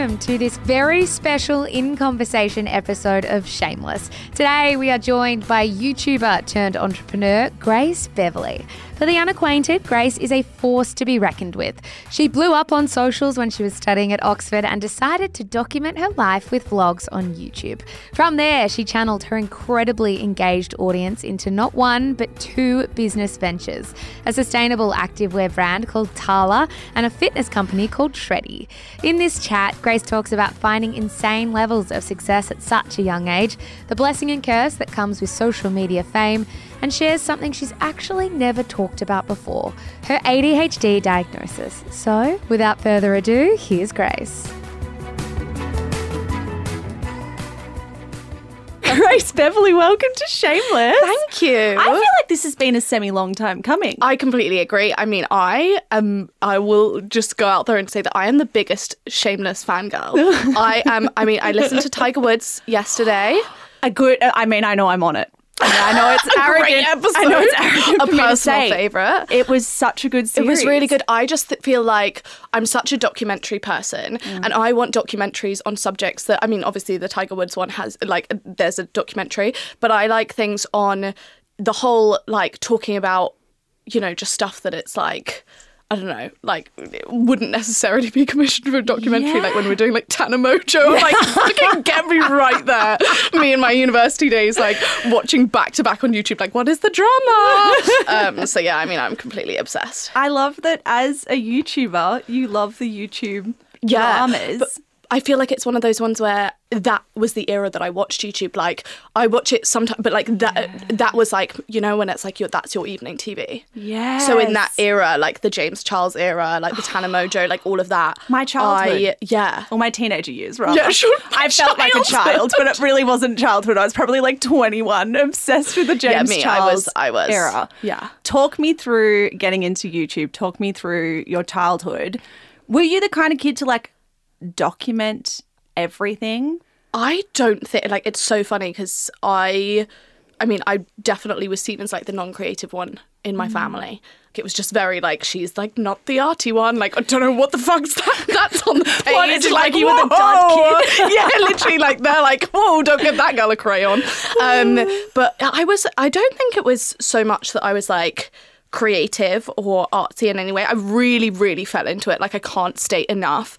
welcome to this very special In Conversation episode of Shameless. Today we are joined by YouTuber turned entrepreneur Grace Beverley. For the unacquainted, Grace is a force to be reckoned with. She blew up on socials when she was studying at Oxford and decided to document her life with vlogs on YouTube. From there, she channeled her incredibly engaged audience into not one, but two business ventures a sustainable activewear brand called Tala and a fitness company called Shreddy. In this chat, Grace talks about finding insane levels of success at such a young age, the blessing and curse that comes with social media fame, and shares something she's actually never talked about before her ADHD diagnosis. So, without further ado, here's Grace. Grace Beverley, welcome to Shameless. Thank you. I feel like this has been a semi long time coming. I completely agree. I mean, I am. I will just go out there and say that I am the biggest shameless fangirl. I am. I mean, I listened to Tiger Woods yesterday. a good, I mean, I know I'm on it. I, I know it's arrogant. episode. I know it's arrogant A for me to personal say. favourite. It was such a good series. It was really good. I just th- feel like I'm such a documentary person, Mm. and I want documentaries on subjects that. I mean, obviously, the Tiger Woods one has like there's a documentary, but I like things on the whole like talking about you know just stuff that it's like. I don't know, like it wouldn't necessarily be commissioned for a documentary, like when we're doing like Tana Mongeau, like fucking get me right there. Me and my university days, like watching back to back on YouTube, like what is the drama? um, so yeah, I mean, I'm completely obsessed. I love that as a YouTuber, you love the YouTube yeah, dramas. I feel like it's one of those ones where that was the era that I watched YouTube. Like I watch it sometimes, but like that that was like you know when it's like your that's your evening TV. yeah. So in that era, like the James Charles era, like the Tana Mongeau, like all of that. My childhood. I, yeah. Or my teenager years, rather. Yeah, sure, I felt like a child, but it really wasn't childhood. I was probably like 21, obsessed with the James Yeah, me, Charles I was, I was. era. Yeah. Talk me through getting into YouTube. Talk me through your childhood. Were you the kind of kid to like document everything? I don't think like it's so funny because I, I mean, I definitely was seen as like the non-creative one in my family. It was just very like she's like not the arty one. Like I don't know what the fuck's that. That's on the page. What, is it like like you were the dud whoa. yeah, literally like they're like oh don't get that girl a crayon. Um, but I was I don't think it was so much that I was like creative or artsy in any way. I really really fell into it. Like I can't state enough.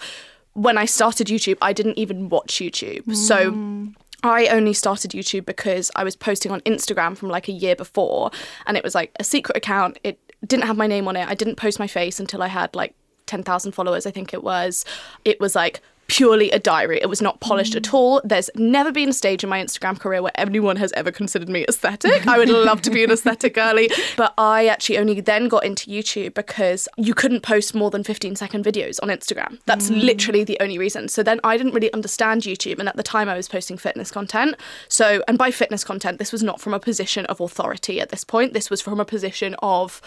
When I started YouTube, I didn't even watch YouTube. So mm. I only started YouTube because I was posting on Instagram from like a year before, and it was like a secret account. It didn't have my name on it. I didn't post my face until I had like 10,000 followers, I think it was. It was like purely a diary. It was not polished at mm. all. There's never been a stage in my Instagram career where anyone has ever considered me aesthetic. I would love to be an aesthetic girly, but I actually only then got into YouTube because you couldn't post more than 15 second videos on Instagram. That's mm. literally the only reason. So then I didn't really understand YouTube, and at the time I was posting fitness content. So, and by fitness content, this was not from a position of authority at this point. This was from a position of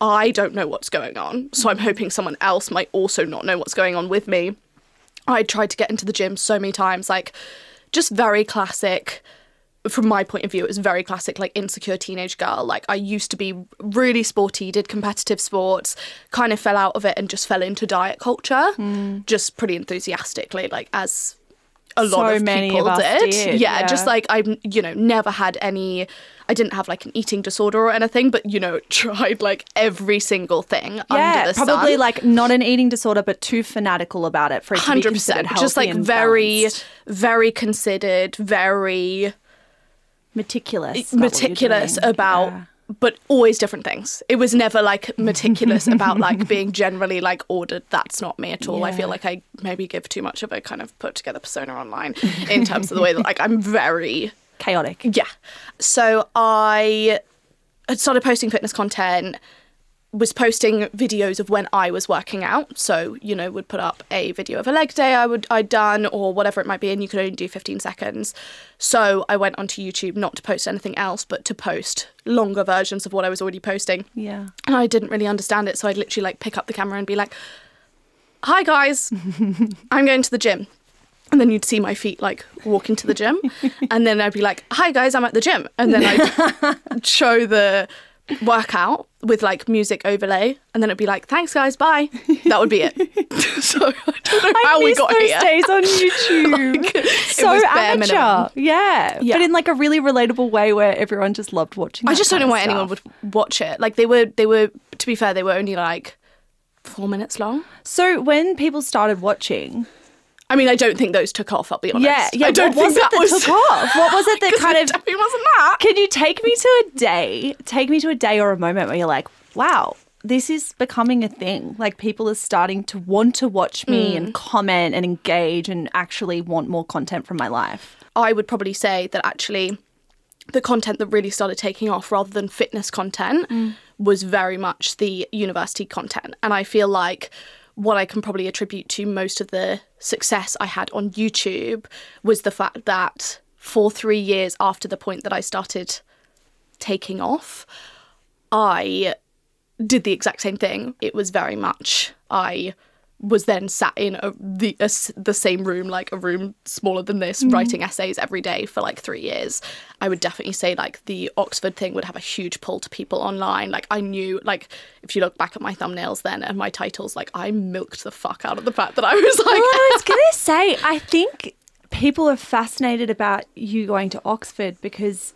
I don't know what's going on. So I'm hoping someone else might also not know what's going on with me. I tried to get into the gym so many times, like just very classic. From my point of view, it was very classic, like insecure teenage girl. Like I used to be really sporty, did competitive sports, kind of fell out of it and just fell into diet culture, just pretty enthusiastically, like as a lot So of people of did. did, yeah, yeah. just like I've you know never had any. I didn't have like an eating disorder or anything, but you know tried like every single thing Yeah, under the probably sun. like not an eating disorder, but too fanatical about it for it to be hundred percent. just like very, balanced. very considered, very meticulous, about what you're meticulous about. Yeah. But always different things. It was never like meticulous about like being generally like ordered. That's not me at all. I feel like I maybe give too much of a kind of put together persona online in terms of the way that like I'm very chaotic. yeah. So I had started posting fitness content, was posting videos of when I was working out. So, you know, would put up a video of a leg day I would I'd done or whatever it might be, and you could only do 15 seconds. So I went onto YouTube not to post anything else, but to post longer versions of what I was already posting. Yeah. And I didn't really understand it, so I'd literally like pick up the camera and be like, "Hi guys, I'm going to the gym." And then you'd see my feet like walking to the gym, and then I'd be like, "Hi guys, I'm at the gym," and then I'd show the workout with like music overlay, and then it'd be like, "Thanks, guys, bye." That would be it. so I don't know how I we miss got those here. days on YouTube. Like, it so amateur. Yeah. Yeah. But in like a really relatable way where everyone just loved watching it. I just don't know why anyone would watch it. Like they were, they were. To be fair, they were only like four minutes long. So when people started watching, I mean, I don't think those took off. I'll be honest. yeah, yeah, I don't what was think it that, was took off? What was it that kind it of definitely wasn't that. Can you take me to a day? Take me to a day or a moment where you're like, wow, this is becoming a thing. Like people are starting to want to watch me Mm. and comment and engage and actually want more content from my life. I would probably say that actually the content that really started taking off rather than fitness content was very much the university content. And I feel like what I can probably attribute to most of the success I had on YouTube was the fact that for three years after the point that I started taking off, I did the exact same thing. It was very much I was then sat in a, the a the same room, like a room smaller than this, mm-hmm. writing essays every day for like three years. I would definitely say like the Oxford thing would have a huge pull to people online. Like I knew, like if you look back at my thumbnails then and my titles, like I milked the fuck out of the fact that I was like, Well, I was to say, I think people are fascinated about you going to Oxford because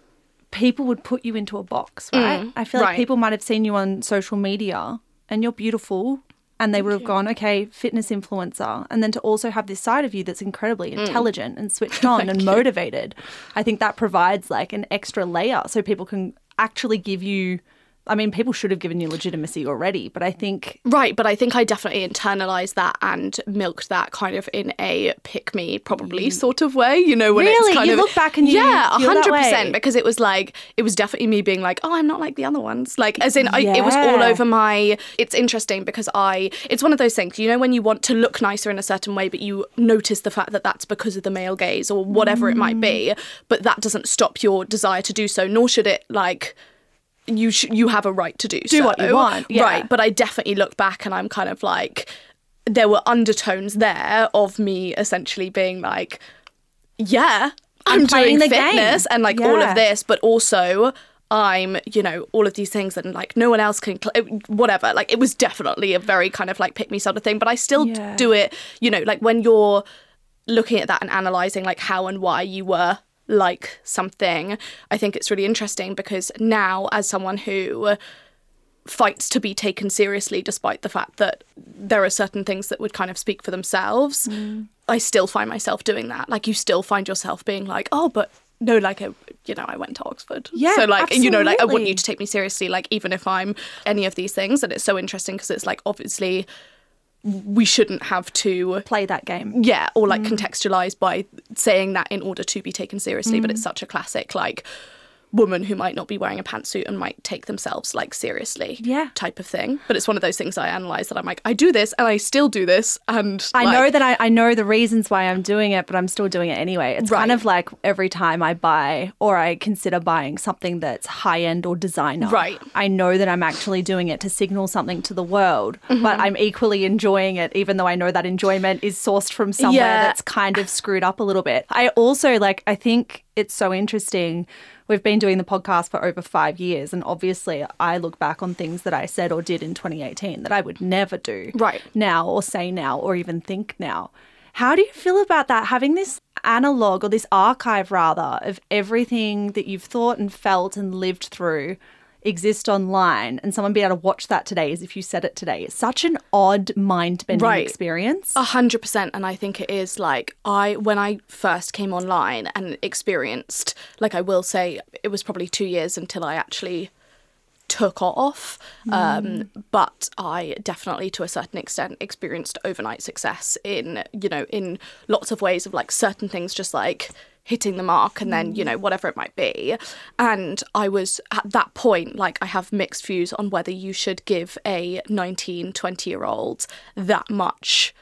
people would put you into a box, right? Mm, I feel like right. people might have seen you on social media and you're beautiful. And they would have gone, okay, fitness influencer. And then to also have this side of you that's incredibly intelligent and switched on and motivated, I think that provides like an extra layer so people can actually give you. I mean, people should have given you legitimacy already, but I think Right, but I think I definitely internalized that and milked that kind of in a pick me probably sort of way, you know, when Really? it's kind You of look back and you yeah, feel that hundred way? percent because it was like it was definitely me being like, oh, I'm not like the other ones, like as in I, it was all over my. It's interesting because I, it's one of those things, you know, when you want to look nicer in a certain way, but you notice the fact that that's because of the male gaze or whatever it might be, Mm. but that doesn't stop your desire to do so, nor should it like. You sh- you have a right to do, Do so. what you want, yeah. right? But I definitely look back and I'm kind of like, there were undertones there of me essentially being like, yeah, I'm, playing doing the game. and like all of this, but also I'm, you know, all of these things and like no one else can, cl- whatever. Like it was definitely a very kind of like pick me sort of thing, but I still Yeah. do it, you know, like when you're looking at that and analyzing like how and why you were like something, I think it's really interesting because now as someone who fights to be taken seriously despite the fact that there are certain things that would kind of speak for themselves mm. i still find myself doing that. Like you still find yourself being like oh but no like I, you know i went to oxford. Yeah, so like you know like i want you to take me seriously like even if i'm any of these things. And it's so interesting because it's like obviously we shouldn't have to play that game. yeah or Mm. like contextualize by saying that in order to be taken seriously but it's such a classic like woman who might not be wearing a pantsuit and might take themselves like seriously Yeah. type of thing but it's one of those things i analyze that i'm like i do this and i still do this and I like, know that I, I know the reasons why I'm doing it, but I'm still doing it anyway. It's kind of like every time I buy or I consider buying something that's high end or designer. Right. I know that I'm actually doing it to signal something to the world, Mm-hmm. but I'm equally enjoying it, even though I know that enjoyment is sourced from somewhere Yeah. that's kind of screwed up a little bit. I also like, I think it's so interesting. We've been doing the podcast for over five years, and obviously, I look back on things that I said or did in 2018 that I would never do Right. now or say now or even think now. How do you feel about that? Having this analog or this archive rather of everything that you've thought and felt and lived through exist online and someone be able to watch that today as if you said it today. It's such an odd mind bending Right. experience. A hundred percent, and I think it is like I when I first came online and experienced, like I will say, it was probably two years until I actually took off. Um, but I definitely, to a certain extent, experienced overnight success in you know in lots of ways of like certain things just like hitting the mark and then you know mm. whatever it might be. And i was at that point like i have mixed views on whether you should give a 19 20 year old that much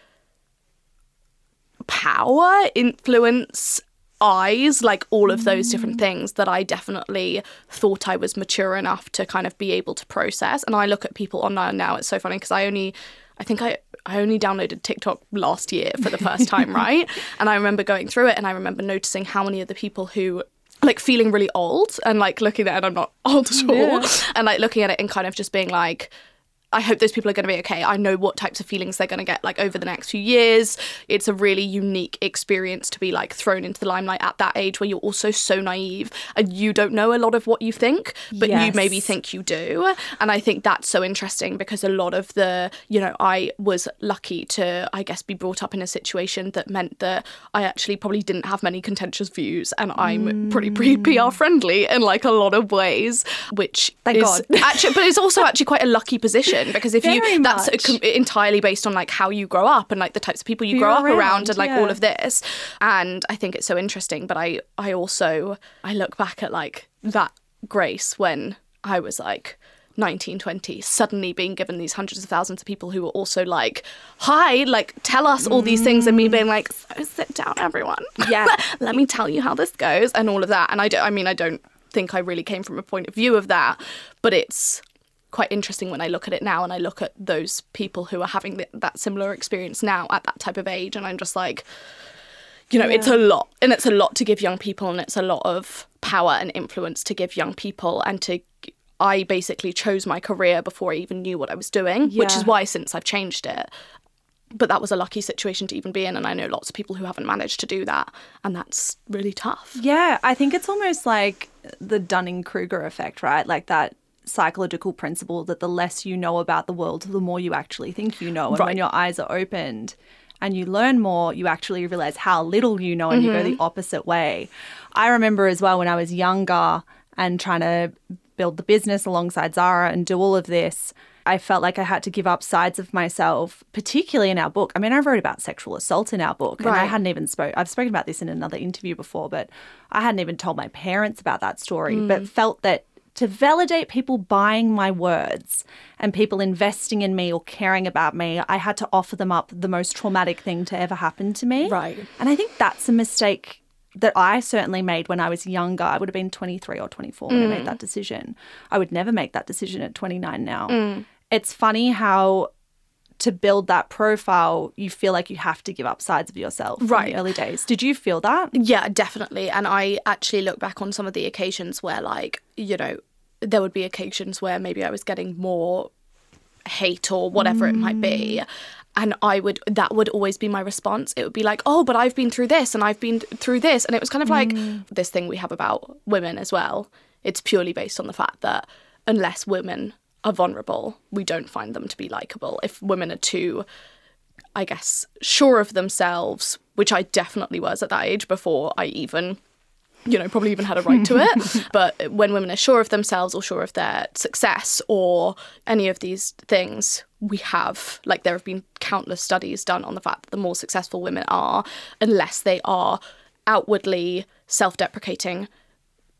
power, influence, eyes, like all of those different mm. things that I definitely thought I was mature enough to kind of be able to process. And I look at people online now, it's so funny because I only, I think I, I only downloaded TikTok last year for the first time, right? And I remember going through it and I remember noticing how many of the people who like feeling really old and like looking at it, and I'm not old at all, and like looking at it and kind of just being like, I hope those people are going to be okay. I know what types of feelings they're going to get like over the next few years. It's a really unique experience to be like thrown into the limelight at that age where you're also so naive and you don't know a lot of what you think, but you maybe think you do. And I think that's so interesting because a lot of the, you know, I was lucky to, I guess, be brought up in a situation that meant that I actually probably didn't have many contentious views and I'm pretty pre mm. PR friendly in like a lot of ways, which Thank is God. actually, but it's also actually quite a lucky position because if Very you that's much. entirely based on like how you grow up and like the types of people you grow up around, around, and like yeah. all of this and i think it's so interesting but i i also i look back at like that grace when i was like 1920 suddenly being given these hundreds of thousands of people who were also like hi like tell us all these things and me being like so sit down everyone Yeah. let me tell you how this goes and all of that and i don't i mean i don't think i really came from a point of view of that but it's quite interesting when i look at it now and i look at those people who are having th- that similar experience now at that type of age and i'm just like you know it's a lot and it's a lot to give young people and it's a lot of power and influence to give young people and to i basically chose my career before i even knew what i was doing which is why since i've changed it. But that was a lucky situation to even be in and i know lots of people who haven't managed to do that and that's really tough. Yeah, I think it's almost like the Dunning Kruger effect, right? Like that psychological principle that the less you know about the world, the more you actually think you know. And when your eyes are opened and you learn more, you actually realize how little you know and you go the mm-hmm. opposite way. I remember as well when I was younger and trying to build the business alongside Zara and do all of this. I felt like I had to give up sides of myself, particularly in our book. I mean, I wrote about sexual assault in our book, and I hadn't even spoke. I've spoken about this in another interview before, but I hadn't even told my parents about that story. But mm. felt that to validate people buying my words and people investing in me or caring about me, I had to offer them up the most traumatic thing to ever happen to me. Right. And I think that's a mistake that I certainly made when I was younger. I would have been 23 or 24 when I made mm. that decision. I would never make that decision at 29 now. Mm. It's funny how to build that profile, you feel like you have to give up sides of yourself in Right. the early days. Did you feel that? Yeah, definitely. And I actually look back on some of the occasions where, like, you know, there would be occasions where maybe I was getting more hate or whatever it might be. Mm. And I would, that would always be my response. It would be like, oh, but I've been through this and I've been through this. And it was kind of like mm. this thing we have about women as well. It's purely based on the fact that unless women are vulnerable, we don't find them to be likable. If women are too I guess, sure of themselves, which I definitely was at that age before I even, you know, probably even had a right to it. but when women are sure of themselves or sure of their success or any of these things, we have, like, there have been countless studies done on the fact that the more successful women are, unless they are outwardly self deprecating,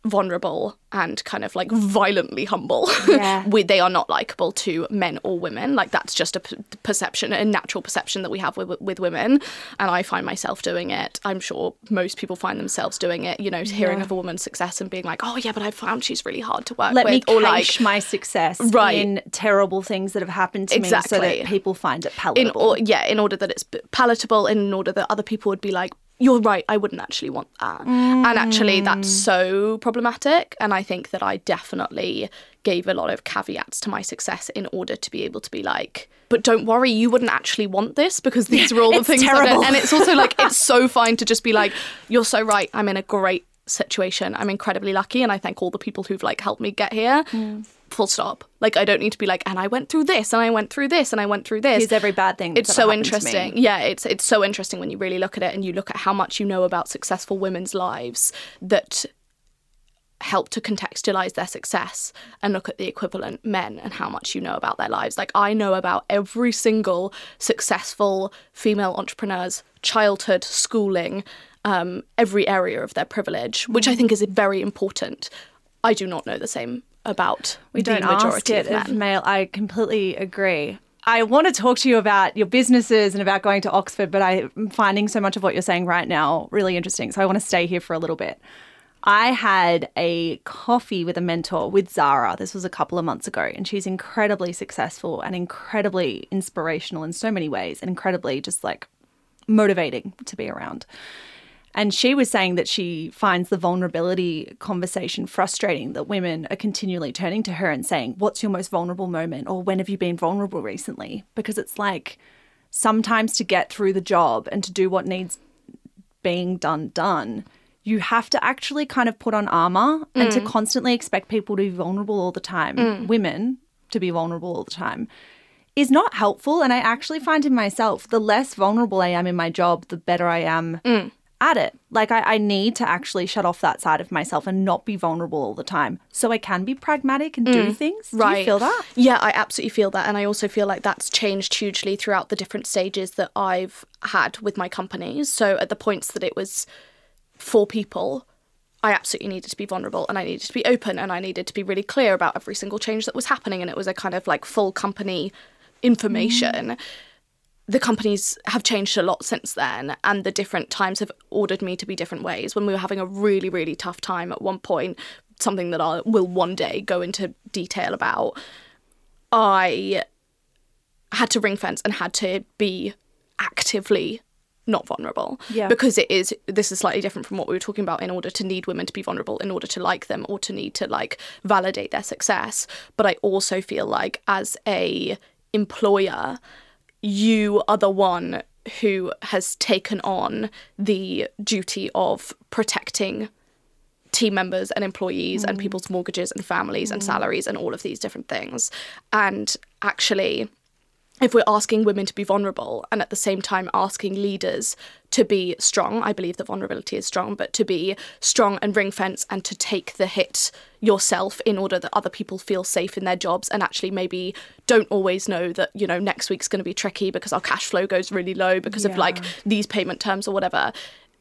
vulnerable and kind of like violently humble. Yeah. we, they are not likable to men or women. Like that's just a p- perception, a natural perception that we have with, with women. And I find myself doing it. I'm sure most people find themselves doing it. You know, hearing Yeah. of a woman's success and being like, "Oh yeah, but I found she's really hard to work Let with," me or like. my success Right. in terrible things that have happened to me so that people find it in palatable. or yeah, in order that it's palatable, in order that other people would be like, "You're right, I wouldn't actually want that." And actually, that's mm. so problematic. And I think that I definitely gave a lot of caveats to my success in order to be able to be like, "But don't worry, you wouldn't actually want this because these are all the things." that terrible. are-" And it's also like it's so fine to just be like, "You're so right. I'm in a great." situation i'm incredibly lucky and i thank all the people who've like helped me get here mm. Full stop. Like i don't need to be like and i went through this and i went through this and i went through this. Here's every bad thing. it's so ever to me. interesting. Yeah it's it's so interesting when you really look at it and you look at how much you know about successful women's lives that help to contextualize their success and look at the equivalent men and how much you know about their lives. Like i know about every single successful female entrepreneur's childhood schooling um, every area of their privilege which i think is very important. I do not know the same about We the don't majority ask it of of male. I completely agree. I want to talk to you about your businesses and about going to Oxford, but I'm finding so much of what you're saying right now really interesting. So I want to stay here for a little bit. I had a coffee with a mentor with Zara. This was a couple of months ago, and she's incredibly successful and incredibly inspirational in so many ways, and incredibly just like motivating to be around. And she was saying that she finds the vulnerability conversation frustrating, that women are continually turning to her and saying, What's your most vulnerable moment? Or when have you been vulnerable recently? Because it's like sometimes to get through the job and to do what needs being done, done, you have to actually kind of put on armor and to mm. constantly expect people to be vulnerable all the time, mm. women to be vulnerable all the time is not helpful. And I actually find in myself, the less vulnerable I am in my job, the better I am mm. At it. Like, I, I need to actually shut off that side of myself and not be vulnerable all the time so I can be pragmatic and do mm. things. Do you feel that? Yeah, I absolutely feel that. And I also feel like that's changed hugely throughout the different stages that I've had with my companies. So at the points that it was for people, I absolutely needed to be vulnerable and I needed to be open and I needed to be really clear about every single change that was happening. And it was a kind of like full company mm. information. The companies have changed a lot since then, and the different times have ordered me to be different ways. When we were having a really, really tough time at one point, something that I will one day go into detail about, I had to ring fence and had to be actively not vulnerable Yeah. because it is this is slightly different from what we were talking about in order to need women to be vulnerable in order to like them or to need to like validate their success but i also feel like as a employer you are the one who has taken on the duty of protecting team members and employees and mm. people's mortgages and families and mm. salaries and all of these different things. And actually, if we're asking women to be vulnerable and at the same time asking leaders to be strong, I believe that vulnerability is strong, but to be strong and ring fence and to take the hit yourself in order that other people feel safe in their jobs and actually maybe don't always know that, you know, next week's going to be tricky because our cash flow goes really low because of like these payment terms or whatever.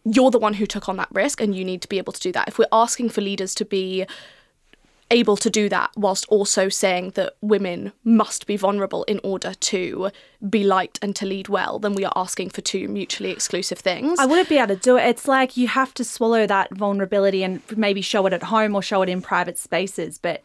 You're the one who took on that risk and you need to be able to do that. If we're asking for leaders to be able to do that whilst also saying that women must be vulnerable in order to be liked and to lead well, then we are asking for two mutually exclusive things. I wouldn't be able to do it. It's like you have to swallow that vulnerability and maybe show it at home or show it in private spaces, but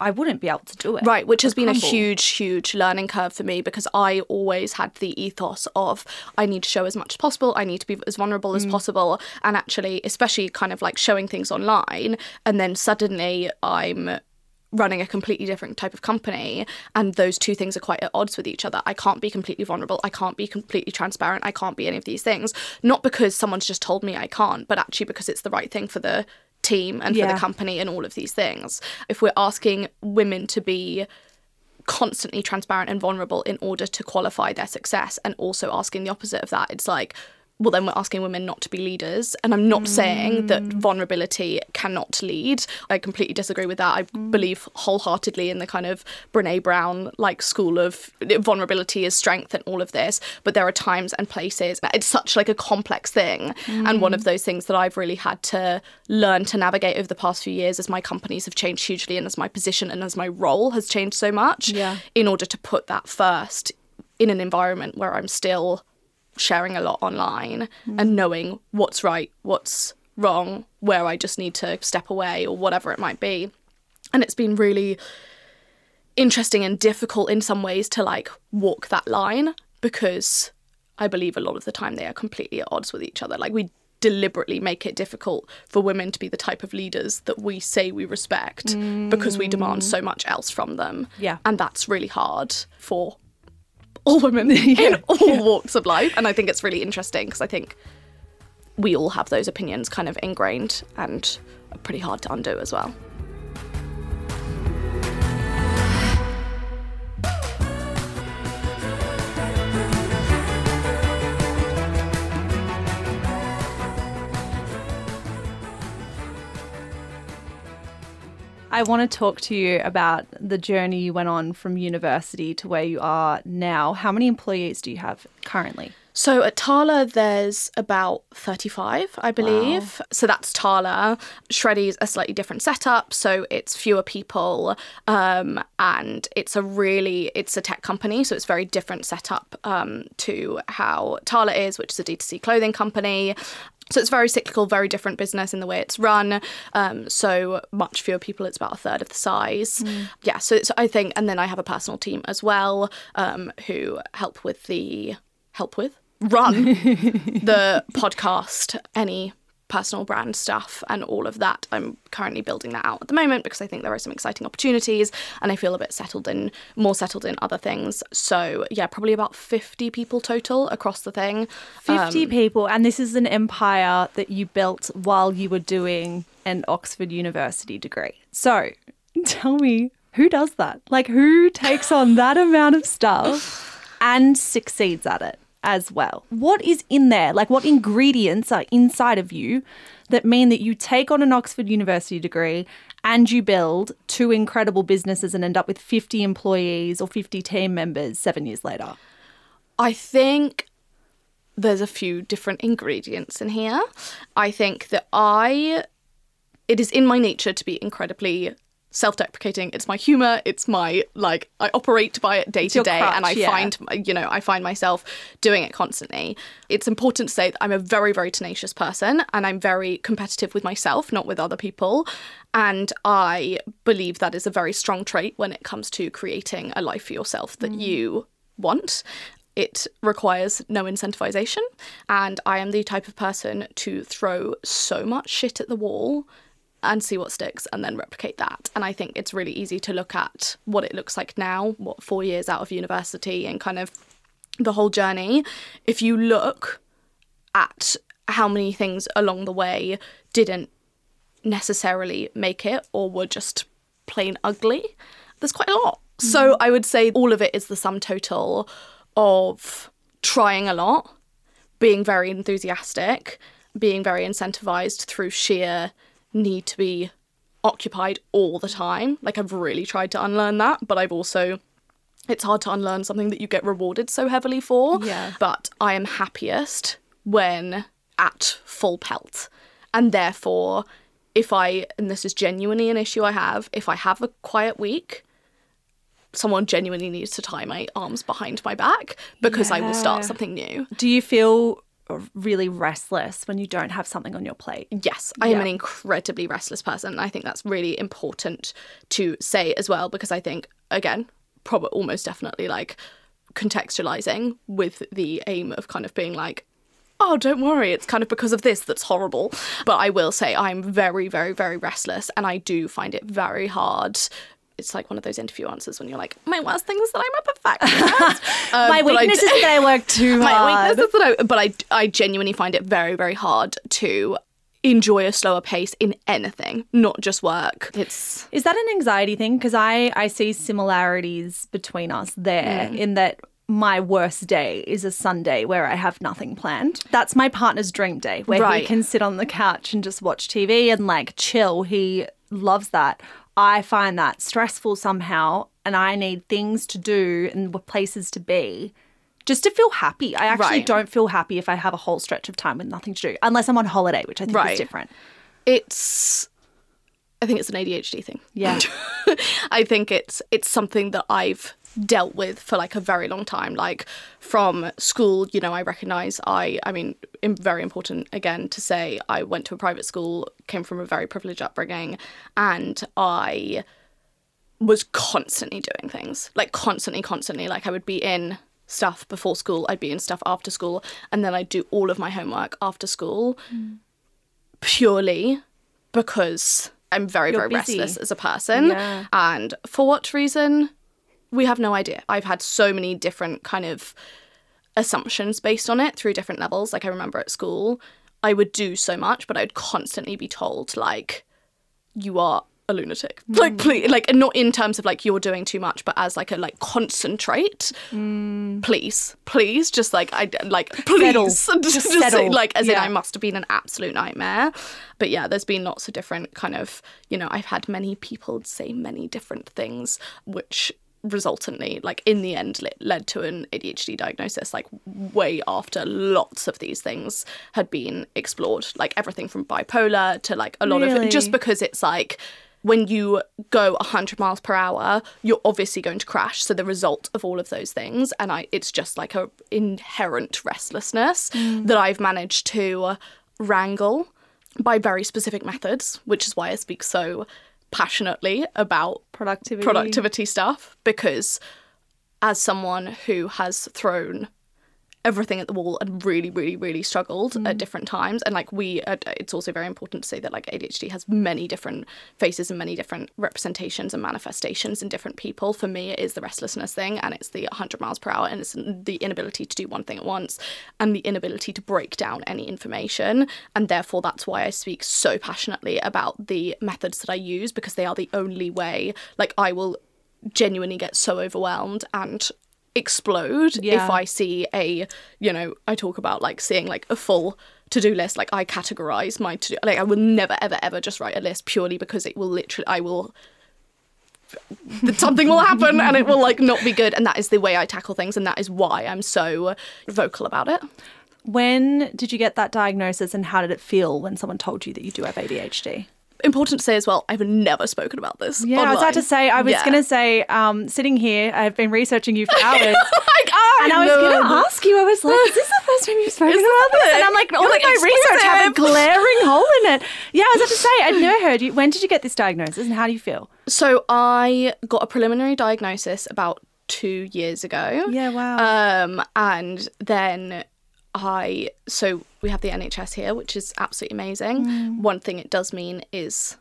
I wouldn't be able to do it. Right, which has been a huge, huge learning curve for me because I always had the ethos of I need to show as much as possible, I need to be as vulnerable as mm. possible, and actually, especially kind of like showing things online, and then suddenly I'm running a completely different type of company and those two things are quite at odds with each other. I can't be completely vulnerable, I can't be completely transparent, I can't be any of these things. Not because someone's just told me I can't, but actually because it's the right thing for the team and for the company and all of these things. If we're asking women to be constantly transparent and vulnerable in order to qualify their success and also asking the opposite of that it's like well then we're asking women not to be leaders. And i'm not saying that mm. vulnerability cannot lead. I completely disagree with that. I mm. believe wholeheartedly in the kind of brene brown like school of eh, vulnerability is strength and all of this. But there are times and places eh, it's such like a complex thing. And one of mm. those things that i've really had to learn to navigate over the past few years as my companies have changed hugely and as my position and as my role has changed so much Yeah. in order to put that first in an environment where I'm still sharing a lot online mm. and knowing what's right, what's wrong, where I just need to step away or whatever it might be. And it's been really interesting and difficult in some ways to like walk that line because I believe a lot of the time they are completely at odds with each other. Like we deliberately make it difficult for women to be the type of leaders that we say we respect because we demand mm. so much else from them. Yeah. And that's really hard for all women in all walks of life. And I think it's really interesting because I think we all have those opinions kind of ingrained and are pretty hard to undo as well. I want to talk to you about the journey you went on from university to where you are now. How many employees do you have currently? So at Tala, there's about 35, I believe. So that's Tala. Shreddy's a slightly different setup, so it's fewer people, um, and it's a really it's a tech company, so it's very different setup um, to how Tala is, which is a D2C clothing company. So it's very cyclical, very different business in the way it's run. Um, so much fewer people. It's about a third of the size. Yeah. So it's, I think, and then I have a personal team as well um, who help with the help with run the podcast, any personal brand stuff and all of that. I'm currently building that out at the moment because I think there are some exciting opportunities and I feel a bit settled in more settled in other things. So yeah, probably about 50 people total across the thing. 50 Um, people, and this is an empire that you built while you were doing an Oxford University degree. So tell me, who does that? Like, who takes on that amount of stuff and succeeds at it as well? What is in there? Like, what ingredients are inside of you that mean that you take on an Oxford University degree and you build two incredible businesses and end up with 50 employees or 50 team members seven years later? I think there's a few different ingredients in here. I think that I, it is in my nature to be incredibly self-deprecating. It's my humor. It's my like I operate by it day to day, and I yeah. find you know I find myself doing it constantly. It's important to say that I'm a very very tenacious person, and I'm very competitive with myself, not with other people. And I believe that is a very strong trait when it comes to creating a life for yourself that you want. It requires no incentivization, and I am the type of person to throw so much shit at the wall and see what sticks and then replicate that. And I think it's really easy to look at what it looks like now, what, four years out of university, and kind of the whole journey. If you look at how many things along the way didn't necessarily make it or were just plain ugly, there's quite a lot. So mm-hmm. I would say all of it is the sum total of trying a lot, being very enthusiastic, being very incentivized through sheer need to be occupied all the time. Like I've really tried to unlearn that, but I've also it's hard to unlearn something that you get rewarded so heavily for. Yeah. But I am happiest when at full pelt. And therefore, if I, and this is genuinely an issue I have, if I have a quiet week, someone genuinely needs to tie my arms behind my back because I will start something new. Do you feel really restless when you don't have something on your plate? Yes, I am an incredibly restless person. I think that's really important to say as well because I think again, probably almost definitely like contextualizing with the aim of kind of being like Oh, don't worry, it's kind of because of this that's horrible. But I will say I'm very, very, very restless and I do find it very hard. It's like one of those interview answers when you're like, my worst thing is that I'm a perfectionist. Um, My but I weakness is that I work too much. my hard. weakness is that I, but I, I genuinely find it very, very hard to enjoy a slower pace in anything, not just work. It's Is that an anxiety thing? Because I, I see similarities between us there Mm. in that my worst day is a Sunday where I have nothing planned. That's my partner's dream day where he can sit on the couch and just watch TV and like chill. He loves that. I find that stressful somehow and I need things to do and places to be just to feel happy. I actually Right. don't feel happy if I have a whole stretch of time with nothing to do, unless I'm on holiday, which I think Right. is different. it's I think it's an ADHD thing. Yeah. I think it's it's something that I've dealt with for like a very long time. Like from school you know i recognize i i mean very important again to say i went to a private school came from a very privileged upbringing and i was constantly doing things. Like constantly constantly. Like i would be in stuff before school i'd be in stuff after school and then i'd do all of my homework after school mm. purely because i'm very You're very busy. restless as a person. Yeah. and for what reason we have no idea i've had so many different kind of assumptions based on it through different levels like i remember at school i would do so much but i would constantly be told like you are a lunatic Mm. like please like not in terms of like you're doing too much but as like a like concentrate please please just like i like please Mm. Settle. just, Just settle. like as in i must have been an absolute nightmare but yeah there's been lots of different kind of you know i've had many people say many different things which resultantly like in the end le- led to an adhd diagnosis like way after lots of these things had been explored. Like everything from bipolar to like a lot of Really? it just because it's like when you go 100 miles per hour you're obviously going to crash. So the result of all of those things and i it's just like a inherent restlessness mm. that i've managed to wrangle by very specific methods which is why i speak so passionately about Productivity. productivity stuff because as someone who has thrown everything at the wall and really really really struggled at different times. And like we uh, it's also very important to say that like ADHD has many different faces and many different representations and manifestations in different people. For me it is the restlessness thing and it's the 100 miles per hour and it's the inability to do one thing at once and the inability to break down any information. And therefore that's why I speak so passionately about the methods that I use because they are the only way like I will genuinely get so overwhelmed and explode Yeah. if I see a, you know, I talk about like seeing like a full to do list. Like I categorize my to do, like I will never, ever, ever just write a list purely because it will literally, I will, something will happen and it will like not be good. And that is the way I tackle things. And that is why I'm so vocal about it. When did you get that diagnosis and how did it feel when someone told you that you do have ADHD? Important to say as well, I've never spoken about this. Yeah, I was about to say, I was Yeah. going to say, um, sitting here, I've been researching you for hours. like, oh, And I was going to ask you, I was like, is this the first time you've spoken about this? And I'm like, all like, my research have a glaring hole in it. Yeah, I was about to say, I'd never heard you. When did you get this diagnosis and how do you feel? So I got a preliminary diagnosis about two years ago. Yeah, wow. Um, and then I so we have the NHS here, which is absolutely amazing. One thing it does mean is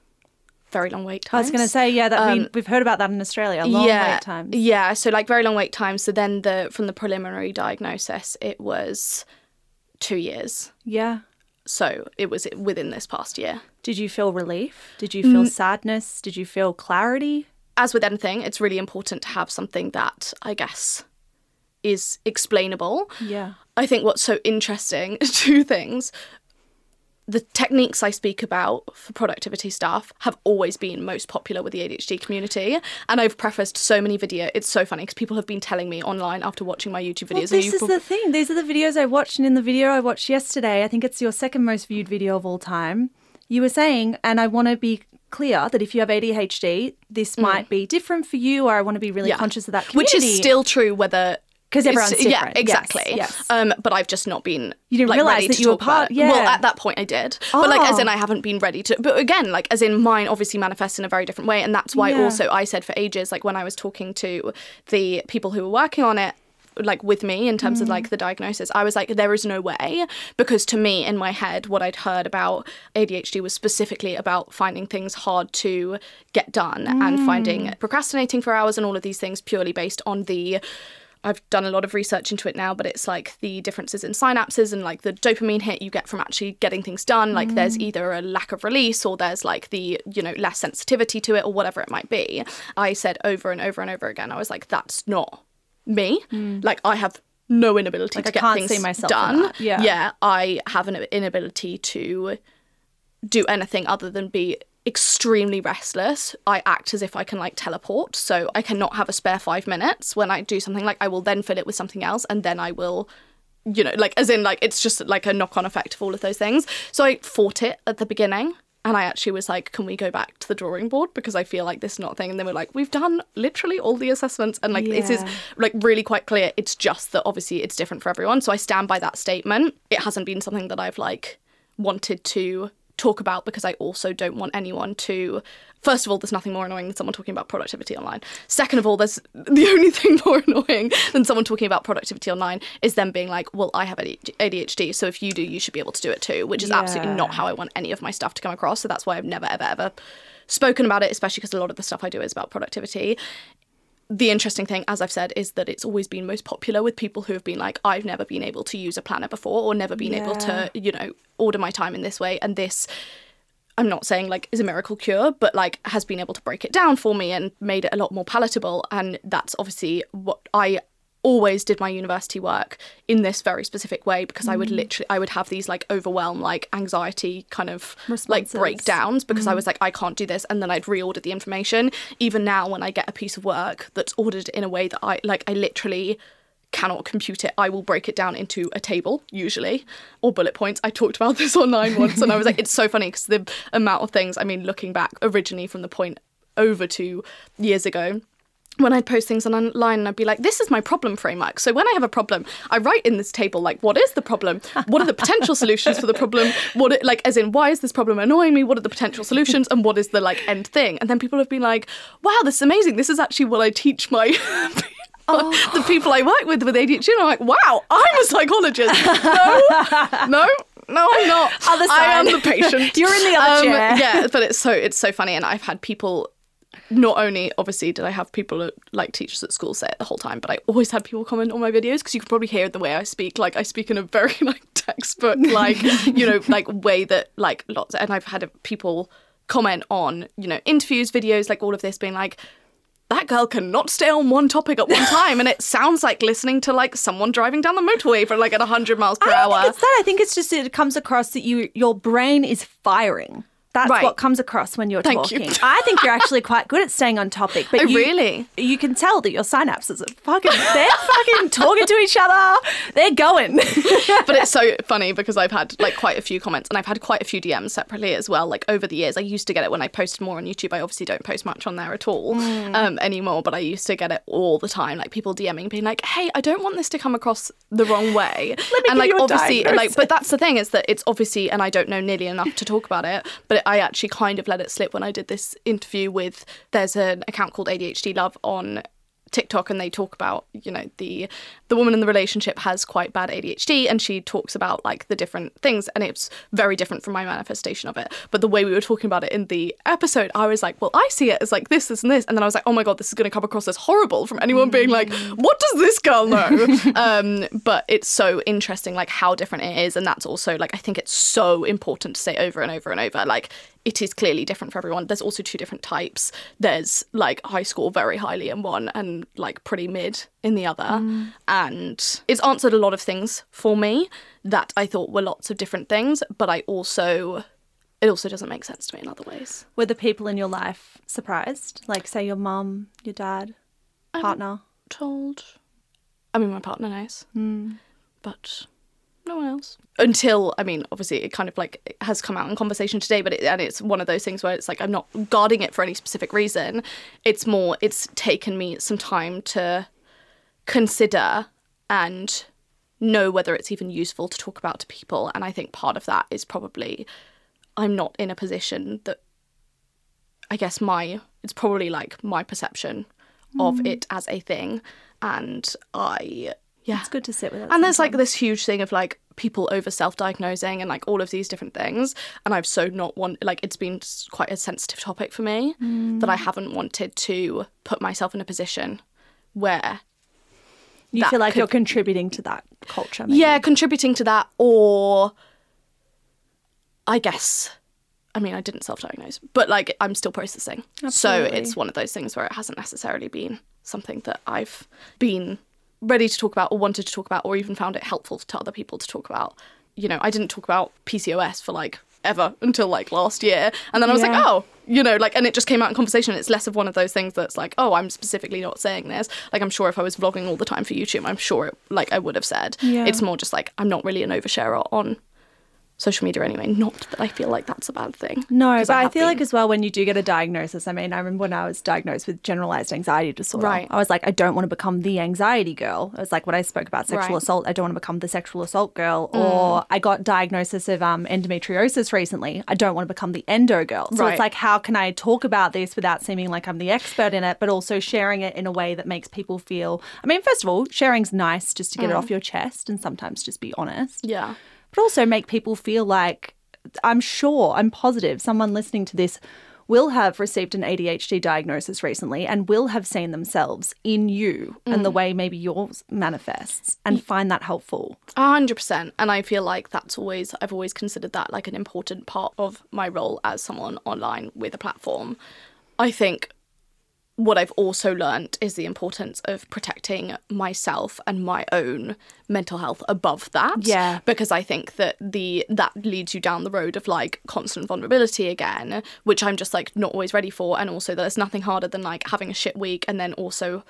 very long wait times. I was going to say, yeah, that we, um, we've heard about that in Australia, long yeah, wait times. Yeah, so like very long wait times. So then the from the preliminary diagnosis, it was two years. Yeah. So it was within this past year. Did you feel relief? Did you feel sadness? Did you feel clarity? as with anything, it's really important to have something that I guess is explainable. Yeah. I think what's so interesting, two things. The techniques I speak about for productivity stuff have always been most popular with the ADHD community. And I've prefaced so many videos. It's so funny because people have been telling me online after watching my YouTube videos. Well, this is prob- the thing. These are the videos I watched, and in the video I watched yesterday, I think it's your second most viewed video of all time. You were saying, and I want to be clear that if you have ADHD, this might be different for you, or I want to be really Mm. Yeah. conscious of that Which is still true whether 'Cause everyone's different. Yeah, exactly. yes. Um, but I've just not been. You didn't like, realise ready that to you were part- yeah. Well, at that point I did, but like as Oh. in I haven't been ready to. But again, like as in mine obviously manifests in a very different way, and that's why Yeah. also I said for ages, like when I was talking to the people who were working on it like with me in terms of Mm. like the diagnosis i was like there is no way because to me in my head what i'd heard about adhd was specifically about finding things hard to get done and Mm. finding procrastinating for hours and all of these things purely based on the I've done a lot of research into it now, but it's like the differences in synapses and like the dopamine hit you get from actually getting things done. Like there's mm. either a lack of release or there's like the, you know, less sensitivity to it or whatever it might be. I said over and over and over again, I was like, that's not me. Mm. Like I have no inability Like, to I get can't things myself done. Yeah. Yeah. I have an inability to do anything other than be extremely restless. I act as if I can like teleport. So I cannot have a spare five minutes when I do something like I will then fill it with something else and then I will you know, like as in like it's just like a knock on effect of all of those things. So I fought it at the beginning and I actually was like, Can we go back to the drawing board? Because I feel like this is not a thing. And they were like, We've done literally all the assessments and like this is like really quite clear. It's just that obviously it's different for everyone. So I stand by that statement. It hasn't been something that I've like wanted to talk about because I also don't want anyone to. First of all, there's nothing more annoying than someone talking about productivity online. Second of all, there's the only thing more annoying than someone talking about productivity online is them being like, well, I have ADHD, so if you do, you should be able to do it too, which is absolutely not how I want any of my stuff to come across. So that's why I've never, ever, ever spoken about it, especially because a lot of the stuff I do is about productivity the interesting thing, as I've said, is that it's always been most popular with people who have been like, I've never been able to use a planner before or never been able to, you know, order my time in this way. And this, I'm not saying like is a miracle cure, but like has been able to break it down for me and made it a lot more palatable. And that's obviously what I always did my university work in this very specific way because I would mm. literally I would have these like overwhelm like anxiety kind of like breakdowns because I mm. was like I can't do this and then I'd reorder the information. Even now when I get a piece of work that's ordered in a way that I like I literally cannot compute it I will break it down into a table usually or bullet points. I talked about this online once and I was like it's so funny because the amount of things I mean looking back originally from the point over two years ago when I'd post things online and I'd be like, this is my problem framework. So when I have a problem, I write in this table, like, what is the problem? What are the potential solutions for the problem? What, it, like, as in, why is this problem annoying me? What are the potential solutions? And what is the, like, end thing? And then people have been like, wow, this is amazing. This is actually what I teach my oh. the people I work with with ADHD. And I'm like, wow, I'm a psychologist. No, no, no, I'm not. Other I am the patient. You're in the um, other chair. Yeah, but it's so it's so funny, and I've had people. Not only obviously did I have people at, like teachers at school say it the whole time, but I always had people comment on my videos because you can probably hear the way I speak. Like I speak in a very like textbook, like you know, like way that like lots. And I've had people comment on you know interviews, videos, like all of this, being like, that girl cannot stay on one topic at one time, and it sounds like listening to like someone driving down the motorway for like at hundred miles per I hour. think it's that. I think it's just it comes across that you your brain is firing. That's Right. what comes across when you're Thank you. talking. I think you're actually quite good at staying on topic. But Oh, you, really? You can tell that your synapses are fucking. They're fucking talking to each other. They're going. but it's so funny because I've had like quite a few comments and I've had quite a few DMs separately as well. Like over the years, I used to get it when I posted more on YouTube. I obviously don't post much on there at all um, anymore, but I used to get it all the time. Like people DMing, being like, "Hey, I don't want this to come across the wrong way." me and like you obviously, like, but that's the thing is that it's obviously, and I don't know nearly enough to talk about it, but I actually kind of let it slip when I did this interview with. There's an account called ADHD Love on TikTok and they talk about you know the the woman in the relationship has quite bad ADHD and she talks about like the different things and it's very different from my manifestation of it. But the way we were talking about it in the episode I was like well I see it as like this this and this. And then I was like oh my god this is going to come across as horrible from anyone being like what does this girl know? Um but it's so interesting like how different it is and that's also like I think it's so important to say over and over and over like it is clearly different for everyone. There's also two different types. There's like high score very highly in one and like pretty mid in the other. Mm. And it's answered a lot of things for me that I thought were lots of different things, but I also it also doesn't make sense to me in other ways. Were the people in your life surprised? Like, say, your mum, your dad, partner? Told I mean my partner knows. Hmm. But no one else. Until I mean, obviously, it kind of like has come out in conversation today, but it, and it's one of those things where it's like I'm not guarding it for any specific reason. It's more it's taken me some time to consider and know whether it's even useful to talk about to people. And I think part of that is probably I'm not in a position that I guess my it's probably like my perception of mm. it as a thing, and I yeah It's good to sit with it. and there's like this huge thing of like people over self-diagnosing and like all of these different things and i've so not want like it's been quite a sensitive topic for me that i mm. haven't wanted to put myself in a position where you feel like could- you're contributing to that culture. Maybe. yeah contributing to that or i guess i mean i didn't self-diagnose but like i'm still processing so it's one of those things where it hasn't necessarily been something that i've been ready to talk about or wanted to talk about or even found it helpful to other people to talk about. You know i didn't talk about pcos for like ever until like last year. And then i was like oh you know like and it just came out in conversation. It's less of one of those things that's like oh i'm specifically not saying this. Like i'm sure if i was vlogging all the time for youtube i'm sure it, like i would have said. Yeah. it's more just like i'm not really an oversharer on social media anyway not that i feel like that's a bad thing No, but I, have feel like as well when you do get a diagnosis. I mean, I remember when I was diagnosed with generalized anxiety disorder. Right. I was like, I don't want to become the anxiety girl. It was like when I spoke about sexual Right. Mm. assault, I don't want to become the sexual assault girl. Or I got diagnosis of um, endometriosis recently. I don't want to become the endo girl. So Right. it's like, how can I talk about this without seeming like I'm the expert in it, but also sharing it in a way that makes people feel. I mean, first of all, sharing's nice just to get it Mm. off your chest and sometimes just be honest yeah but also make people feel like I'm sure, I'm positive someone listening to this will have received an ADHD diagnosis recently and will have seen themselves in you and the mm. way maybe yours manifests and find that helpful. A hundred percent. And I feel like that's always I've always considered that like an important part of my role as someone online with a platform. I think what I've also learned is the importance of protecting myself and my own mental health above that. Yeah. Because I think that the that leads you down the road of like constant vulnerability again, which I'm just like not always ready for. And also there's nothing harder than like having a shit week and then also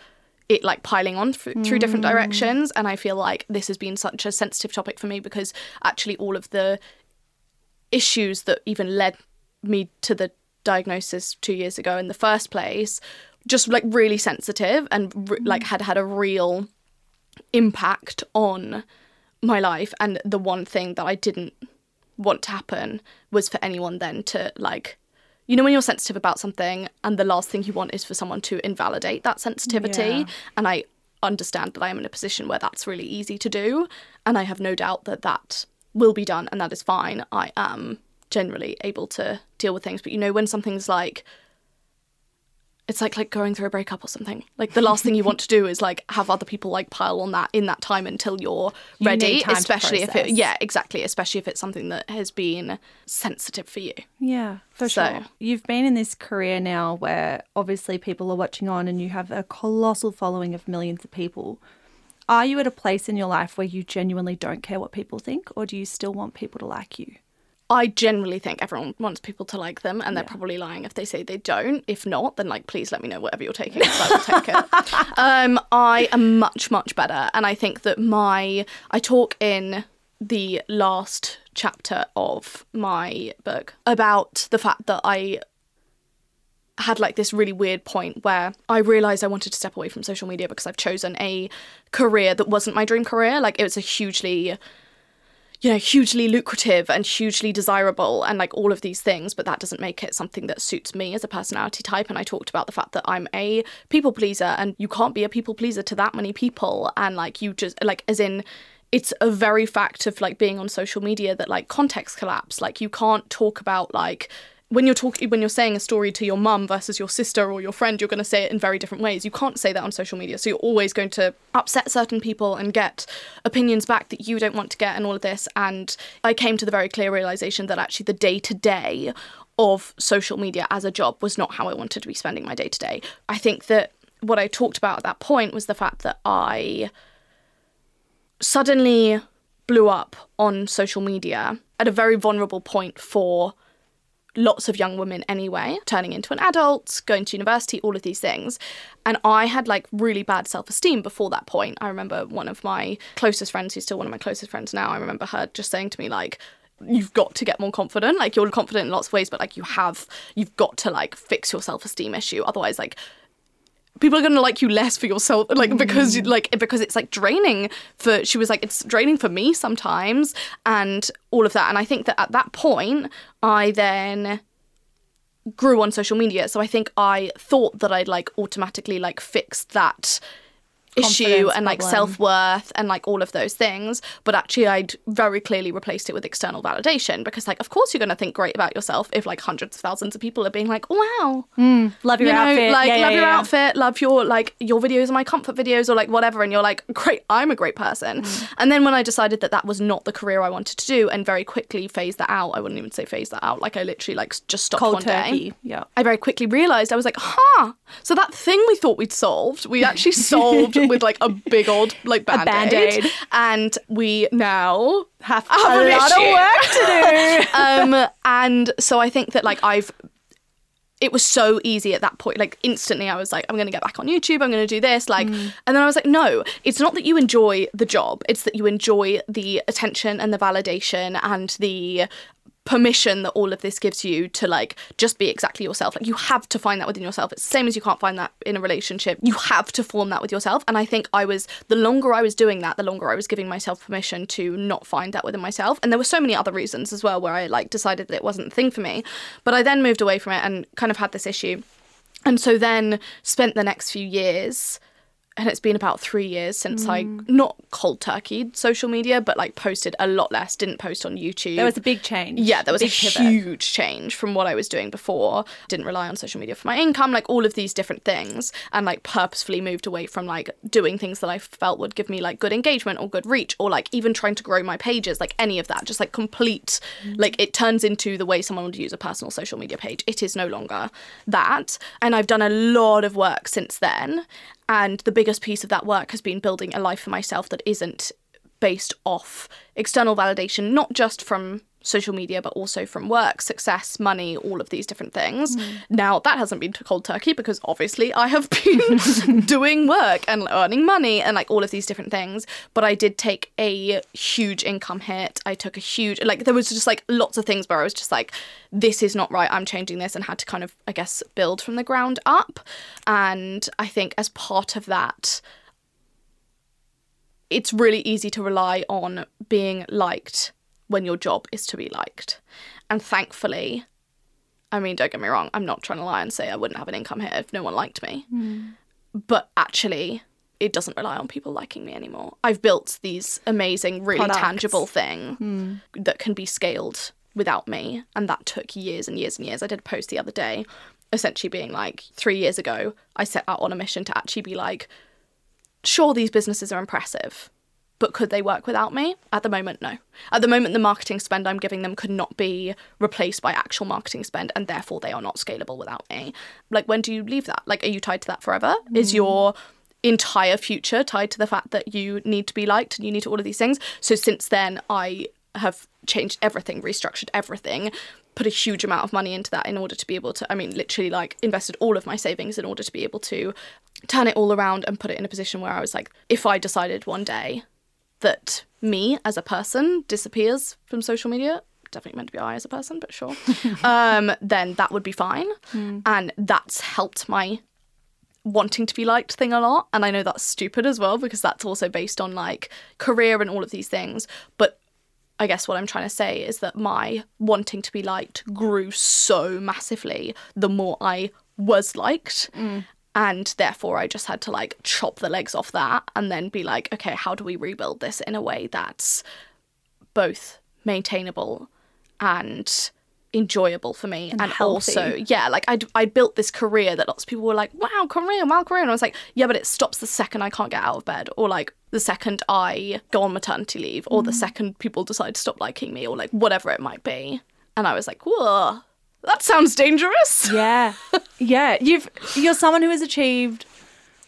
it like piling on f- through different mm. directions and i feel like this has been such a sensitive topic for me because actually all of the issues that even led me to the diagnosis 2 years ago in the first place just like really sensitive and re- mm-hmm. like had had a real impact on my life and the one thing that I didn't want to happen was for anyone then to like you know when you're sensitive about something and the last thing you want is for someone to invalidate that sensitivity Yeah. and I understand that I am in a position where that's really easy to do. And I have no doubt that that will be done and that is fine. I am generally able to deal with things. But you know, when something's like, it's like like going through a breakup or something. Like the last thing you want to do is like have other people like pile on that in that time until you're You ready. need time to especially if it yeah, exactly. Especially if it's something that has been sensitive for you. Yeah, for So- sure. You've been in this career now where obviously people are watching on and you have a colossal following of millions of people. Are you at a place in your life where you genuinely don't care what people think, or do you still want people to like you? I generally think everyone wants people to like them, and they're probably lying if they say they don't. If not, then like please let me know whatever you're taking, I will take it. um, I am much much better, and I think that my I talk in the last chapter of my book about the fact that I had like this really weird point where I realized I wanted to step away from social media because I've chosen a career that wasn't my dream career. Like it was a hugely you know, hugely lucrative and hugely desirable and like all of these things, but that doesn't make it something that suits me as a personality type. And I talked about the fact that I'm a people pleaser and you can't be a people pleaser to that many people. And like you just like as in it's a very fact of like being on social media that like context collapse. Like you can't talk about like when you're talking when you're saying a story to your mum versus your sister or your friend you're going to say it in very different ways. You can't say that on social media so you're always going to upset certain people and get opinions back that you don't want to get and all of this. And i came to the very clear realization that actually the day to day of social media as a job was not how i wanted to be spending my day to day i think that what i talked about at that point was the fact that i suddenly blew up on social media at a very vulnerable point for lots of young women anyway, turning into an adult, going to university, all of these things. And I had like really bad self esteem before that point. I remember one of my closest friends, who's still one of my closest friends now, I remember her just saying to me, like, You've got to get more confident. Like you're confident in lots of ways, but like you have, you've got to like fix your self esteem issue. Otherwise, like people are gonna like you less for yourself like because you like because it's like draining for she was like it's draining for me sometimes and all of that. And i think that at that point i then grew on social media. So i think i thought that i'd like automatically like fixed that issue and like self-worth and like all of those things but actually i'd very clearly replaced it with external validation because like of course you're going to think great about yourself if like hundreds of thousands of people are being like wow Love your you know, outfit. like Yeah, yeah, love your yeah. outfit, love your like your videos are my comfort videos or like whatever, and you're like, great, I'm a great person. Mm. And then when I decided that that was not the career I wanted to do, and very quickly phased that out, I wouldn't even say phase that out. Like I literally like just stopped Cold one turkey. day. Yeah. I very quickly realized I was like, huh. So that thing we thought we'd solved, we actually solved with like a big old like band-aid. Band-Aid. And we now Have have a lot issue. of work to do. um, and so I think that like I've it was so easy at that point like instantly i was like i'm going to get back on youtube i'm going to do this like and then i was like no it's not that you enjoy the job it's that you enjoy the attention and the validation and the permission that all of this gives you to like just be exactly yourself. Like you have to find that within yourself. It's the same as you can't find that in a relationship. You have to form that with yourself. And i think i was the longer i was doing that the longer i was giving myself permission to not find that within myself. And there were so many other reasons as well where i like decided that it wasn't the thing for me. But i then moved away from it and kind of had this issue. And so then spent the next few years and it's been about three years since I mm. not cold turkey social media, but like posted a lot less. Didn't post on YouTube. There was a big change. Yeah, there was a pivot. huge change from what I was doing before. Didn't rely on social media for my income, like all of these different things, and like purposefully moved away from like doing things that I felt would give me like good engagement or good reach, or like even trying to grow my pages, like any of that. Just like complete, mm. like it turns into the way someone would use a personal social media page. It is no longer that, and I've done a lot of work since then. And the biggest piece of that work has been building a life for myself that isn't based off external validation, not just from social media, but also from work, success, money, all of these different things. Hmm. Now, that hasn't been to cold turkey because obviously I have been doing work and earning money and like all of these different things. But I did take a huge income hit. I took a huge, like, there was just like lots of things where I was just like, this is not right. I'm changing this and had to kind of, I guess, build from the ground up. And I think as part of that, it's really easy to rely on being liked when your job is to be liked. And thankfully, I mean, don't get me wrong, I'm not trying to lie and say I wouldn't have an income here if no one liked me. Hmm. But actually, it doesn't rely on people liking me anymore. I've built these amazing, really Products. tangible thing hmm. that can be scaled without me. And that took years and years and years. I did a post the other day, essentially being like, three years ago, I set out on a mission to actually be like, sure, these businesses are impressive, but could they work without me? At the moment, no. At the moment, the marketing spend I'm giving them could not be replaced by actual marketing spend, and therefore they are not scalable without me. Like, when do you leave that? Like, are you tied to that forever? Is mm. your entire future tied to the fact that you need to be liked and you need to all of these things? So, since then, I have changed everything, restructured everything, put a huge amount of money into that in order to be able to, I mean, literally like invested all of my savings in order to be able to turn it all around and put it in a position where I was like, if I decided one day that me as a person disappears from social media, definitely meant to be I as a person, but sure, um, then that would be fine. And that's helped my wanting to be liked thing a lot. And I know that's stupid as well because that's also based on like career and all of these things. But I guess what I'm trying to say is that my wanting to be liked grew so massively the more I was liked. And therefore, I just had to like chop the legs off that and then be like, okay, how do we rebuild this in a way that's both maintainable and enjoyable for me and, healthy. also yeah like I I built this career that lots of people were like wow career wow career. And I was like yeah but it stops the second I can't get out of bed or like the second I go on maternity leave or the mm. second people decide to stop liking me or like whatever it might be. And I was like whoa that sounds dangerous Yeah. Yeah. You've you're someone who has achieved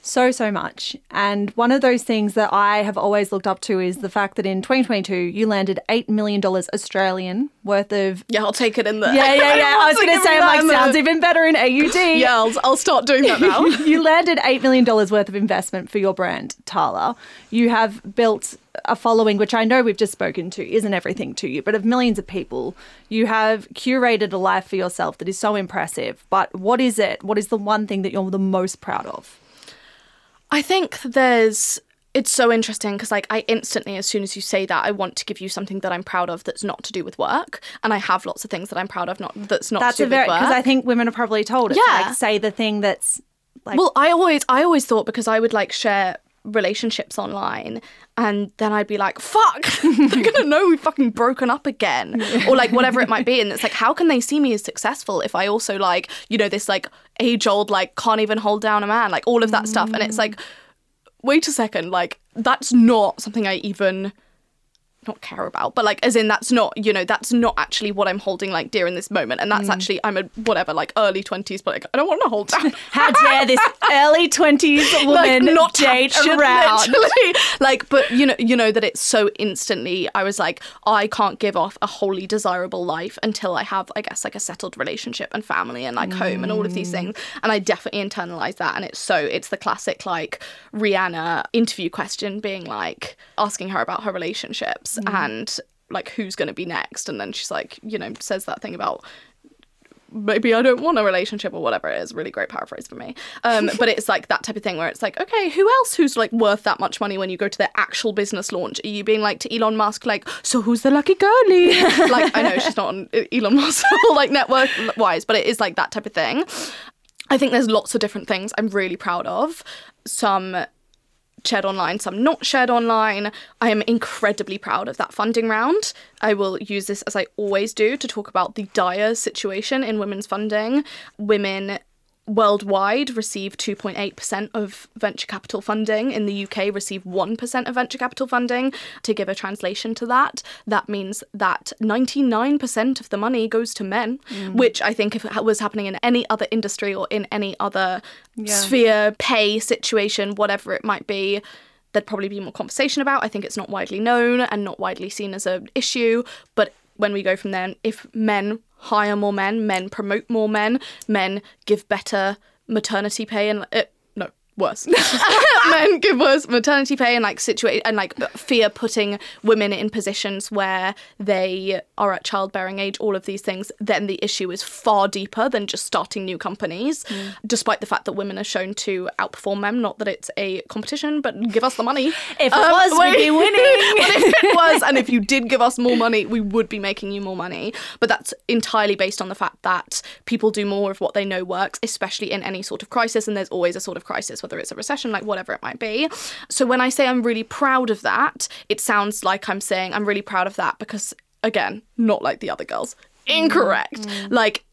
so so much. And one of those things that I have always looked up to is the fact that in 2022 you landed 8 million dollars Australian worth of yeah I'll take it in there Yeah, yeah, yeah. I was going to say I'm like sounds even better in AUD. yeah I'll, I'll start doing that now you landed $8 million worth of investment for your brand, Tala. You have built a following, which I know we've just spoken to, isn't everything to you, but of millions of people. You have curated a life for yourself that is so impressive. But what is it? What is the one thing that you're the most proud of? I think there's it's so interesting because like I instantly as soon as you say that I want to give you something that I'm proud of that's not to do with work and I have lots of things that I'm proud of not that's not That's to a do very, with work. because I think women are probably told it. Yeah. Like, say the thing that's like, well, I always I always thought because I would like share relationships online and then I'd be like, fuck, they're gonna know we've fucking broken up again. or like whatever it might be. And it's like, how can they see me as successful if I also like, you know, this like age old, like can't even hold down a man, like all of that stuff. And it's like, wait a second, like that's not something I even not care about, but like as in that's not, you know, that's not actually what I'm holding like dear in this moment. And that's mm. actually I'm a whatever, like early twenties, but like I don't want to hold down. how dare this early 20s woman not date around? like but you know you know that it's so instantly i was like i can't give off a wholly desirable life until i have i guess like a settled relationship and family and like home and all of these mm. things and i definitely internalized that and it's so it's the classic like rihanna interview question being like asking her about her relationships and like who's going to be next and then she's like you know says that thing about maybe I don't want a relationship or whatever it is. Really great paraphrase for me. Um, but it's like that type of thing where it's like, okay, who else who's like worth that much money when you go to their actual business launch? Are you being like to Elon Musk, like, so who's the lucky girlie? like, I know she's not on Elon Musk like network wise, but it is like that type of thing. I think there's lots of different things I'm really proud of. Some shared online, some not shared online. I am incredibly proud of that funding round. I will use this as I always do to talk about the dire situation in women's funding. Women worldwide receive 2.8% of venture capital funding. In the UK, receive 1% of venture capital funding. To give a translation to that, that means that 99% of the money goes to men, mm. which I think if it was happening in any other industry or in any other sphere, pay situation, whatever it might be, there'd probably be more conversation about. I think it's not widely known and not widely seen as an issue. But when we go from there, if men hire more men, men promote more men, men give better maternity pay and uh, no worse men give worse maternity pay and like situate and like fear putting women in positions where they are at childbearing age all of these things then the issue is far deeper than just starting new companies mm. despite the fact that women are shown to outperform men not that it's a competition but give us the money If it um, was, we'd be winning. but if it was, and if you did give us more money, we would be making you more money. But that's entirely based on the fact that people do more of what they know works, especially in any sort of crisis. And there's always a sort of crisis, whether whether it's a recession, like whatever it might be. So when I say I'm really proud of that, it sounds like I'm saying I'm really proud of that because, again, not like the other girls. Mm. Incorrect. Mm. Like,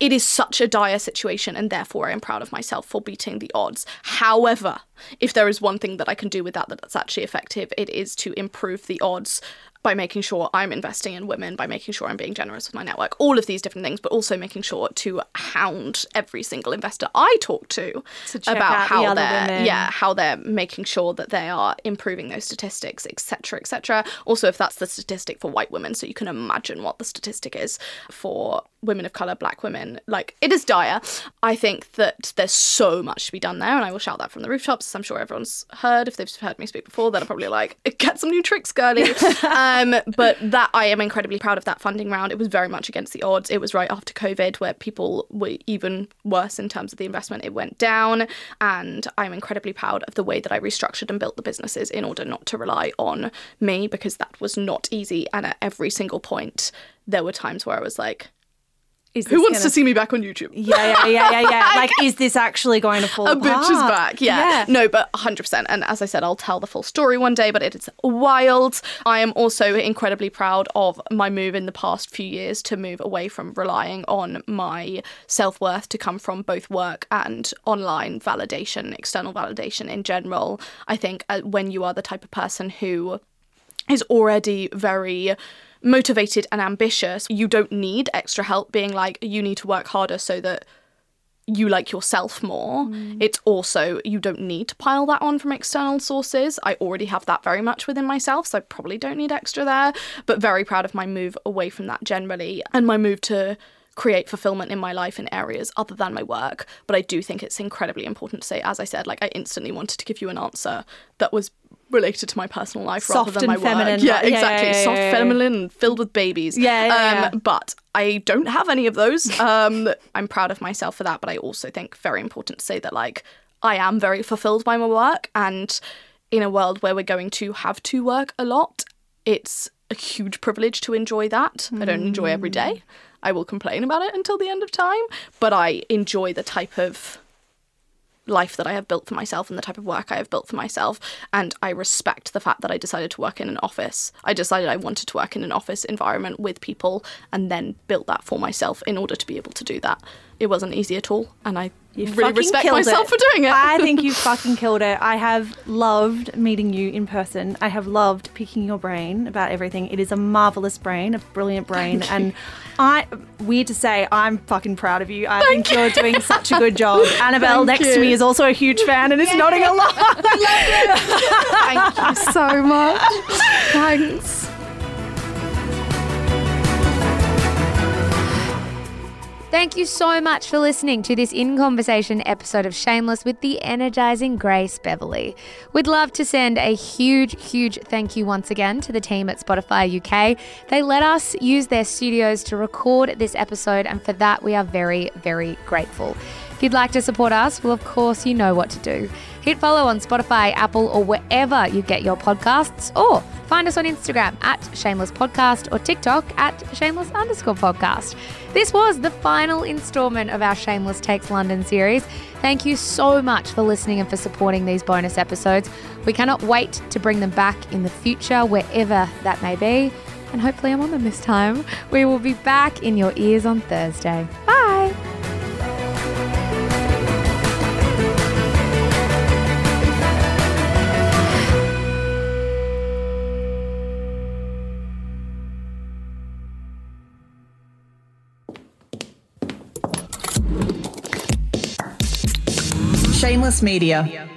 it is such a dire situation, and therefore I am proud of myself for beating the odds. However, if there is one thing that I can do with that that's actually effective, it is to improve the odds by making sure I'm investing in women, by making sure I'm being generous with my network, all of these different things, but also making sure to hound every single investor I talk to, To about out the how other they're women. yeah how they're making sure that they are improving those statistics, etc., etc. Also, if that's the statistic for white women, so you can imagine what the statistic is for women of color, black women. Like it is dire. I think that there's so much to be done there, and I will shout that from the rooftops. I'm sure everyone's heard. If they've heard me speak before, they're probably like, "Get some new tricks, girlie." um, Um, but that I am incredibly proud of that funding round. It was very much against the odds. It was right after COVID, where people were even worse in terms of the investment. It went down, and I'm incredibly proud of the way that I restructured and built the businesses in order not to rely on me because that was not easy. And at every single point, there were times where I was like, Is "Who wants gonna- to see me back on YouTube?" Yeah, yeah, yeah, yeah, yeah. like, is this actually going to fall a bitch is back. Yeah. No, but 100%. And as I said, I'll tell the full story one day, but it is wild. I am also incredibly proud of my move in the past few years to move away from relying on my self worth to come from both work and online validation, external validation in general. I think uh, when you are the type of person who is already very motivated and ambitious, you don't need extra help being like, you need to work harder so that you like yourself more. Mm. It's also, you don't need to pile that on from external sources. I already have that very much within myself, so I probably don't need extra there. But very proud of my move away from that generally and my move to create fulfillment in my life in areas other than my work. But I do think it's incredibly important to say, as I said, like I instantly wanted to give you an answer that was related to my personal life rather than my feminine, work. Yeah? Yeah, exactly. yeah, yeah, Soft, feminine, filled with babies. Yeah. Um, but I don't have any of those. Um, I'm proud of myself for that, but I also think very important to say that like I am very fulfilled by my work, and in a world where we're going to have to work a lot, it's a huge privilege to enjoy that. I don't enjoy every day. I will complain about it until the end of time, but I enjoy the type of life that I have built for myself and the type of work I have built for myself. And I respect the fact that I decided to work in an office. I decided I wanted to work in an office environment with people and then built that for myself in order to be able to do that. It wasn't easy at all. And I You really fucking respect killed myself it. for doing it. I think you fucking killed it. I have loved meeting you in person. I have loved picking your brain about everything. It is a marvelous brain, a brilliant brain, and I weird to say, I'm fucking proud of you. I think you're doing such a good job. Annabelle Thank next to me is also a huge fan and is nodding along. Thank you so much. Thanks. Thank you so much for listening to this in conversation episode of Shameless with the energizing Grace Beverley. We'd love to send a huge, huge thank you once again to the team at Spotify UK. They let us use their studios to record this episode, and for that, we are very, very grateful. If you'd like to support us, well, of course, you know what to do. Hit follow on Spotify, Apple, or wherever you get your podcasts, or find us on Instagram at Shameless Podcast or TikTok at Shameless underscore podcast. This was the final installment of our Shameless Takes London series. Thank you so much for listening and for supporting these bonus episodes. We cannot wait to bring them back in the future, wherever that may be. And hopefully, I'm on them this time. We will be back in your ears on Thursday. Bye. Shameless Media.